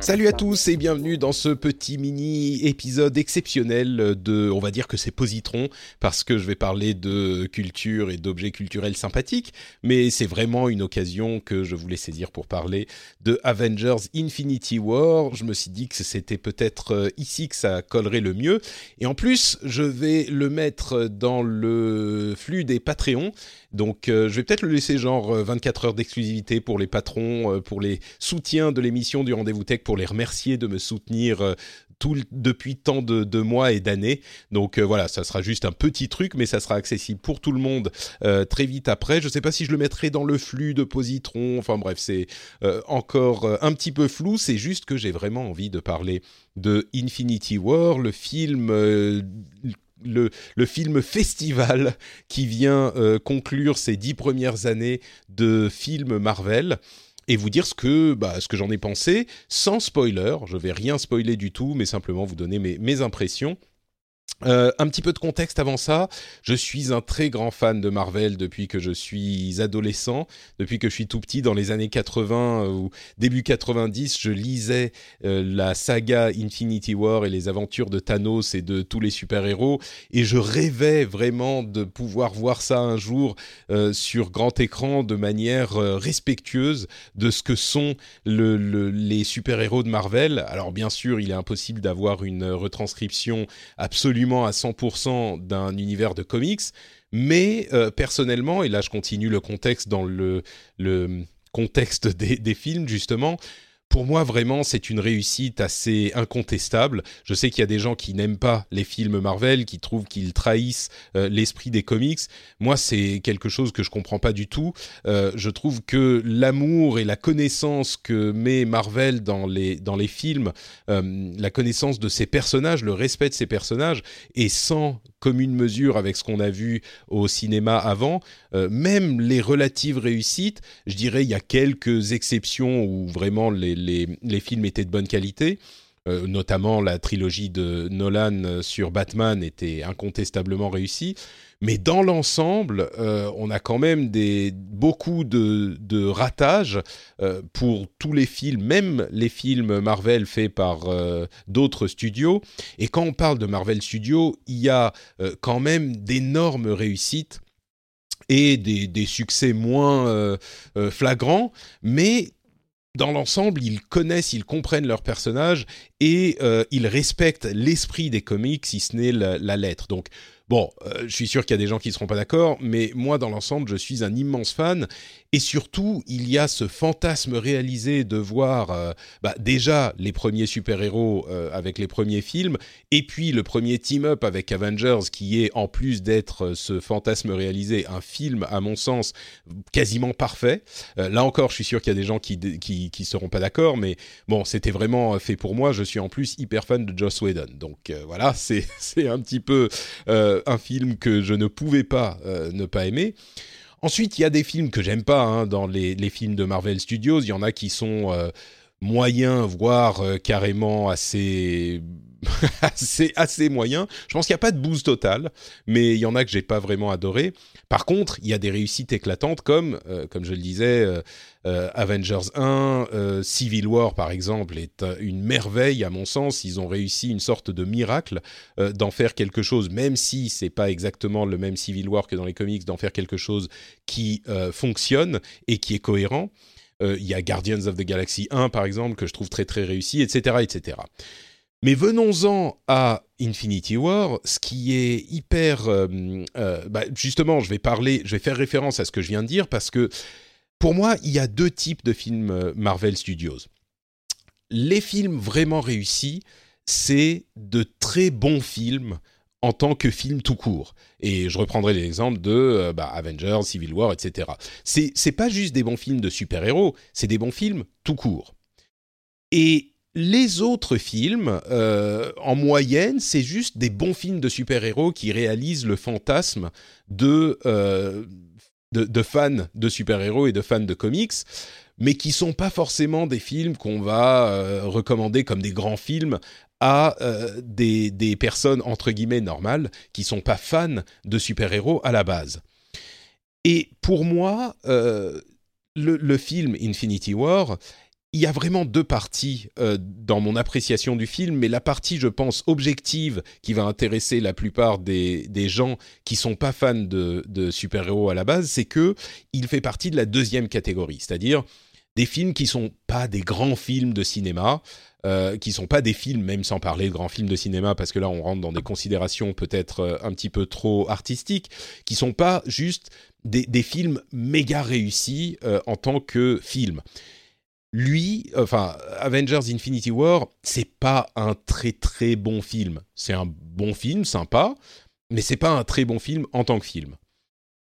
Salut à tous et bienvenue dans ce petit mini épisode exceptionnel de, on va dire que c'est Positron parce que je vais parler de culture et d'objets culturels sympathiques, mais c'est vraiment une occasion que je voulais saisir pour parler de Avengers Infinity War. Je me suis dit que c'était peut-être euh, ici que ça collerait le mieux et en plus je vais le mettre dans le flux des Patreons. Donc euh, je vais peut-être le laisser genre 24 euh, heures d'exclusivité pour les patrons, pour les soutiens de l'émission du Rendez-vous Tech, pour les remercier de me soutenir depuis tant de, mois et d'années. Donc voilà, ça sera juste un petit truc, mais ça sera accessible pour tout le monde très vite après. Je ne sais pas si je le mettrai dans le flux de Positron. Enfin bref, c'est encore un petit peu flou. C'est juste que j'ai vraiment envie de parler de Infinity War, le film le, film festival qui vient euh, conclure ces dix premières années de films Marvel et vous dire ce que, bah, ce que j'en ai pensé sans spoiler. Je vais rien spoiler du tout, mais simplement vous donner mes impressions. Euh, un petit peu de contexte avant ça, je suis un très grand fan de Marvel depuis que je suis adolescent, depuis que je suis tout petit. Dans les années 80 ou début 90, je lisais euh, la saga Infinity War et les aventures de Thanos et de tous les super-héros. Et je rêvais vraiment de pouvoir voir ça un jour euh, sur grand écran de manière respectueuse de ce que sont le, les super-héros de Marvel. Alors bien sûr, il est impossible d'avoir une retranscription à 100% d'un univers de comics, mais euh, personnellement, et là je continue le contexte dans le, contexte des films justement, pour moi, vraiment, c'est une réussite assez incontestable. Je sais qu'il y a des gens qui n'aiment pas les films Marvel, qui trouvent qu'ils trahissent euh, l'esprit des comics. Moi, c'est quelque chose que je comprends pas du tout. Euh, je trouve que l'amour et la connaissance que met Marvel dans les, dans les films, euh, la connaissance de ses personnages, le respect de ses personnages, est sans commune mesure avec ce qu'on a vu au cinéma avant. même les relatives réussites, je dirais, il y a quelques exceptions où vraiment les les, films étaient de bonne qualité. Euh, notamment la trilogie de Nolan euh, sur Batman était incontestablement réussie. Mais dans l'ensemble, euh, on a quand même des, beaucoup de, ratages pour tous les films, même les films Marvel faits par d'autres studios. Et quand on parle de Marvel Studios, il y a quand même d'énormes réussites et des succès moins flagrants, mais dans l'ensemble, ils connaissent, ils comprennent leurs personnages et euh, ils respectent l'esprit des comics, si ce n'est la, la, lettre. Donc, Bon, euh, je suis sûr qu'il y a des gens qui ne seront pas d'accord, mais moi, dans l'ensemble, je suis un immense fan. Et surtout, il y a ce fantasme réalisé de voir euh, bah, déjà les premiers super-héros euh, avec les premiers films, et puis le premier team-up avec Avengers, qui est, en plus d'être ce fantasme réalisé, un film, à mon sens, quasiment parfait. là encore, je suis sûr qu'il y a des gens qui ne seront pas d'accord, mais bon, c'était vraiment fait pour moi. Je suis en plus hyper fan de Joss Whedon. Donc voilà, c'est un petit peu un film que je ne pouvais pas euh, ne pas aimer. Ensuite, il y a des films que j'aime pas hein, dans les, films de Marvel Studios. Il y en a qui sont euh, moyens, voire euh, carrément assez assez, assez moyen. Je pense qu'il n'y a pas de boost total, mais il y en a que j'ai pas vraiment adoré. Par contre, il y a des réussites éclatantes comme, euh, comme je le disais, euh, euh, Avengers 1, Civil War par exemple est une merveille à mon sens. Ils ont réussi une sorte de miracle d'en faire quelque chose, même si c'est pas exactement le même Civil War que dans les comics, d'en faire quelque chose qui fonctionne et qui est cohérent. Il y a Guardians of the Galaxy 1 par exemple que je trouve très très réussi, etc., etc. Mais venons-en à Infinity War, ce qui est hyper, bah, justement, je vais parler, je vais faire référence à ce que je viens de dire parce que pour moi, il y a deux types de films Marvel Studios. Les films vraiment réussis, c'est de très bons films en tant que film tout court. Et je reprendrai l'exemple de euh, bah, Avengers, Civil War, etc. C'est, c'est pas juste des bons films de super-héros, c'est des bons films tout court. Et les autres films, euh, en moyenne, c'est juste des bons films de super-héros qui réalisent le fantasme de, euh, de, de, fans de super-héros et de fans de comics, mais qui sont pas forcément des films qu'on va recommander comme des grands films à euh, des, des, personnes entre guillemets normales qui sont pas fans de super-héros à la base. Et pour moi, euh, le, film Infinity War, il y a vraiment deux parties euh, dans mon appréciation du film, mais la partie, je pense, objective qui va intéresser la plupart des, des gens qui sont pas fans de, de super-héros à la base, c'est que il fait partie de la deuxième catégorie, c'est-à-dire des films qui sont pas des grands films de cinéma, euh, qui sont pas des films, même sans parler de grands films de cinéma, parce que là on rentre dans des considérations peut-être euh, un petit peu trop artistiques, qui sont pas juste des, films méga réussis euh, en tant que film. Lui, enfin Avengers Infinity War, c'est pas un très très bon film. C'est un bon film, sympa, mais c'est pas un très bon film en tant que film.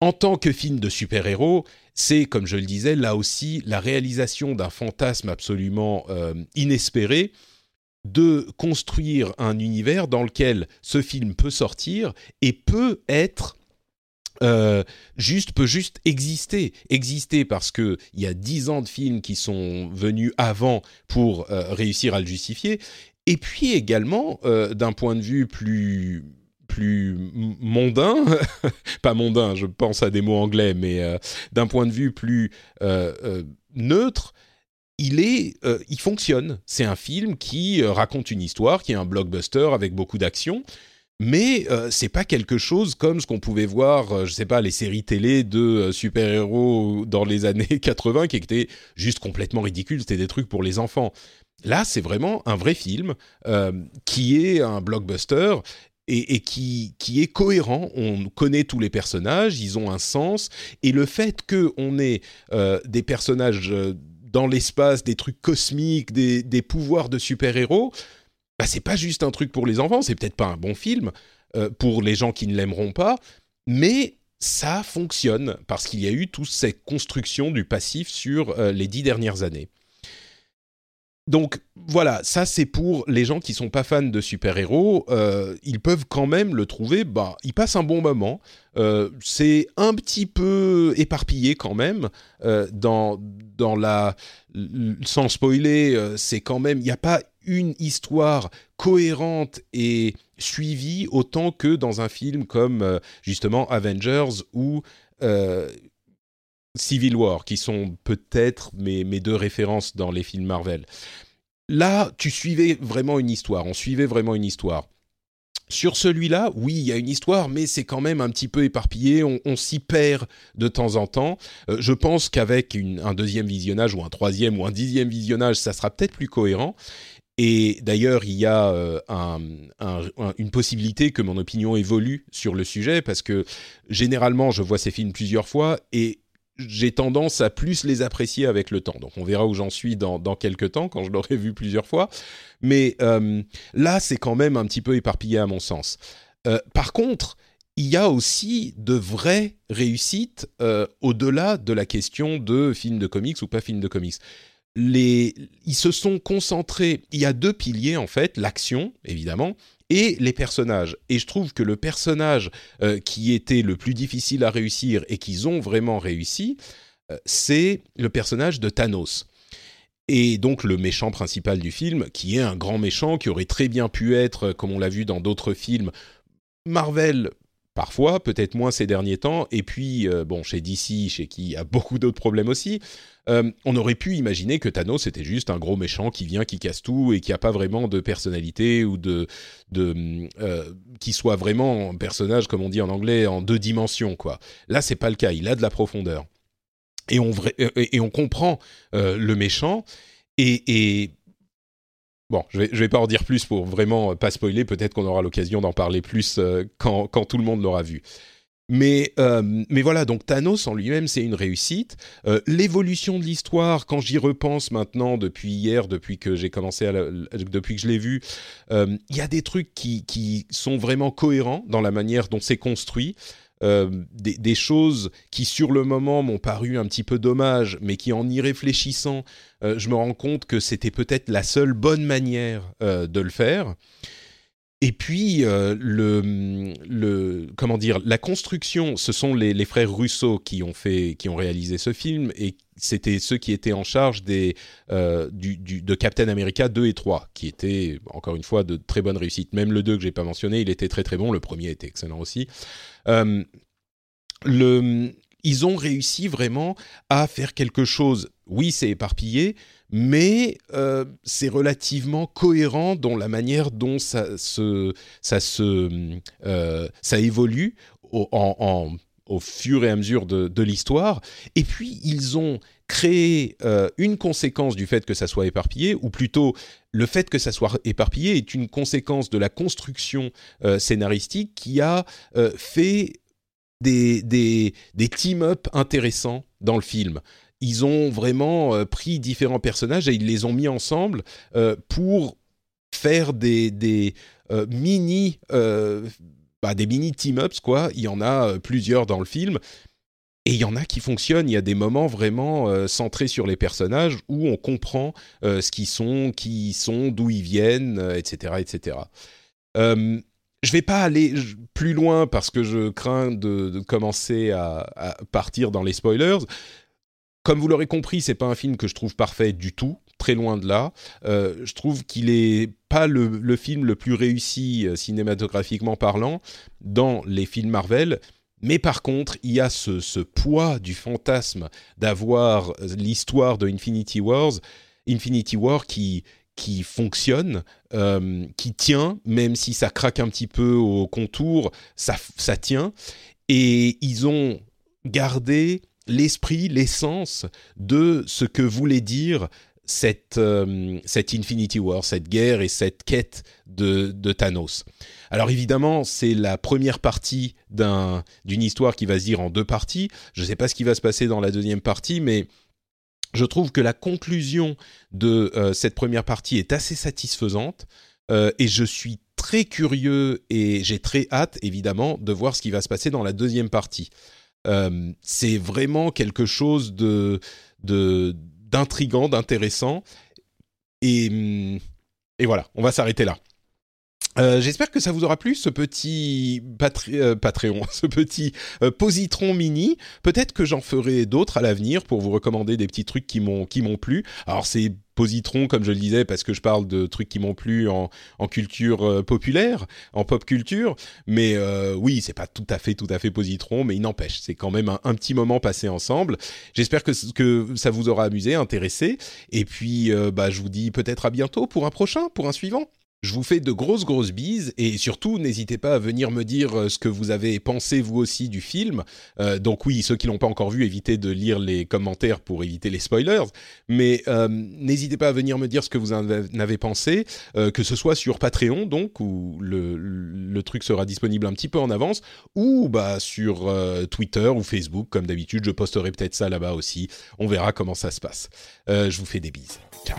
En tant que film de super-héros, c'est, comme je le disais, là aussi la réalisation d'un fantasme absolument euh, inespéré de construire un univers dans lequel ce film peut sortir et peut être euh, juste peut juste exister. Exister parce que il y a dix ans de films qui sont venus avant pour euh, réussir à le justifier. Et puis également d'un point de vue plus plus mondain, pas mondain, je pense à des mots anglais, mais euh, d'un point de vue plus euh, euh, neutre, il est, il fonctionne. C'est un film qui raconte une histoire, qui est un blockbuster avec beaucoup d'action. Mais c'est pas quelque chose comme ce qu'on pouvait voir, je sais pas, les séries télé de super-héros dans les années 80 qui étaient juste complètement ridicules. C'était des trucs pour les enfants. Là, c'est vraiment un vrai film qui est un blockbuster et, qui, qui est cohérent. On connaît tous les personnages, ils ont un sens, et le fait qu'on ait euh, des personnages euh, dans l'espace, des trucs cosmiques, des, des pouvoirs de super-héros, bah, c'est pas juste un truc pour les enfants, c'est peut-être pas un bon film euh, pour les gens qui ne l'aimeront pas, mais ça fonctionne parce qu'il y a eu toute cette construction du passif sur les dix dernières années donc voilà, ça c'est pour les gens qui sont pas fans de super-héros, euh, ils peuvent quand même le trouver, bah, ils passent un bon moment. Euh, c'est un petit peu éparpillé quand même euh, dans dans la sans spoiler, c'est quand même il n'y a pas une histoire cohérente et suivie autant que dans un film comme justement Avengers ou Civil War, qui sont peut-être mes, mes, deux références dans les films Marvel. Là, tu suivais vraiment une histoire, on suivait vraiment une histoire. Sur celui-là, oui, il y a une histoire, mais c'est quand même un petit peu éparpillé, on, s'y perd de temps en temps. Euh, je pense qu'avec un deuxième visionnage, ou un troisième, ou un dixième visionnage, ça sera peut-être plus cohérent. Et d'ailleurs, il y a euh, une possibilité que mon opinion évolue sur le sujet, parce que généralement, je vois ces films plusieurs fois, et j'ai tendance à plus les apprécier avec le temps. Donc on verra où j'en suis dans, dans quelques temps, quand je l'aurai vu plusieurs fois. Mais euh, là, c'est quand même un petit peu éparpillé à mon sens. Euh, par contre, il y a aussi de vraies réussites euh, au-delà de la question de film de comics ou pas film de comics. Les, ils se sont concentrés. Il y a deux piliers en fait, l'action évidemment et les personnages. Et je trouve que le personnage euh, qui était le plus difficile à réussir et qu'ils ont vraiment réussi, euh, c'est le personnage de Thanos. Et donc le méchant principal du film, qui est un grand méchant, qui aurait très bien pu être, comme on l'a vu dans d'autres films, Marvel parfois, peut-être moins ces derniers temps, et puis, euh, bon, chez DC, chez qui il y a beaucoup d'autres problèmes aussi, euh, on aurait pu imaginer que Thanos était juste un gros méchant qui vient, qui casse tout, et qui n'a pas vraiment de personnalité, ou de... de euh, qui soit vraiment un personnage, comme on dit en anglais, en deux dimensions, quoi. Là, c'est pas le cas, il a de la profondeur. Et on, et on comprend le méchant, et, et Bon, je vais, vais pas en dire plus pour vraiment pas spoiler. Peut-être qu'on aura l'occasion d'en parler plus quand, quand tout le monde l'aura vu. Mais, euh, mais voilà, donc Thanos en lui-même, c'est une réussite. Euh, l'évolution de l'histoire, quand j'y repense maintenant, depuis hier, depuis que j'ai commencé depuis que je l'ai vu, euh, il y a des trucs qui sont vraiment cohérents dans la manière dont c'est construit. Des, des, choses qui sur le moment m'ont paru un petit peu dommages, mais qui en y réfléchissant, je me rends compte que c'était peut-être la seule bonne manière de le faire. Et puis euh, le, comment dire la construction, ce sont les, frères Russo qui ont fait qui ont réalisé ce film et c'était ceux qui étaient en charge des euh, du, de Captain America 2 et 3 qui étaient encore une fois de très bonnes réussites. Même le 2 que j'ai pas mentionné, il était très très bon. Le premier était excellent aussi. Euh, le ils ont réussi vraiment à faire quelque chose. Oui, c'est éparpillé, mais euh, c'est relativement cohérent dans la manière dont ça se, ça euh, évolue au, fur et à mesure de, de l'histoire. Et puis ils ont créé euh, une conséquence du fait que ça soit éparpillé, ou plutôt le fait que ça soit éparpillé est une conséquence de la construction scénaristique qui a fait des, des, des team-up intéressants dans le film. Ils ont vraiment euh, pris différents personnages et ils les ont mis ensemble euh, pour faire des, des euh, mini bah, des mini team-ups quoi. Il y en a plusieurs dans le film. Et il y en a qui fonctionnent. Il y a des moments vraiment centrés sur les personnages où on comprend ce qu'ils sont, qui ils sont, d'où ils viennent, etc., etc je vais pas aller plus loin parce que je crains de, commencer à, partir dans les spoilers. Comme vous l'aurez compris, c'est pas un film que je trouve parfait du tout, très loin de là. Euh, je trouve qu'il est pas le, film le plus réussi euh, cinématographiquement parlant dans les films Marvel. Mais par contre, il y a ce, poids du fantasme d'avoir l'histoire de Infinity Wars, Infinity War qui, qui fonctionne, euh, qui tient, même si ça craque un petit peu au contour, ça, ça tient. Et ils ont gardé l'esprit, l'essence de ce que voulait dire cette, euh, cette Infinity War, cette guerre et cette quête de, de Thanos. Alors évidemment, c'est la première partie d'une histoire qui va se dire en deux parties. Je ne sais pas ce qui va se passer dans la deuxième partie, mais je trouve que la conclusion de euh, cette première partie est assez satisfaisante euh, et je suis très curieux et j'ai très hâte évidemment de voir ce qui va se passer dans la deuxième partie. Euh, c'est vraiment quelque chose de d'intrigant, d'intéressant et et voilà, on va s'arrêter là. Euh, j'espère que ça vous aura plu ce petit euh, Patreon, ce petit positron mini. Peut-être que j'en ferai d'autres à l'avenir pour vous recommander des petits trucs qui m'ont qui m'ont plu. Alors c'est positron comme je le disais parce que je parle de trucs qui m'ont plu en, en culture populaire, en pop culture. Mais oui, c'est pas tout à fait tout à fait positron, mais il n'empêche, c'est quand même un, un, petit moment passé ensemble. J'espère que que ça vous aura amusé, intéressé. Et puis bah je vous dis peut-être à bientôt pour un prochain, pour un suivant. Je vous fais de grosses grosses bises et surtout n'hésitez pas à venir me dire euh, ce que vous avez pensé vous aussi du film. Euh, donc oui, ceux qui l'ont pas encore vu, évitez de lire les commentaires pour éviter les spoilers. Mais euh, n'hésitez pas à venir me dire ce que vous en avez pensé, que ce soit sur Patreon donc où le, le, truc sera disponible un petit peu en avance, ou bah sur Twitter ou Facebook comme d'habitude. Je posterai peut-être ça là-bas aussi. On verra comment ça se passe. je vous fais des bises. Ciao.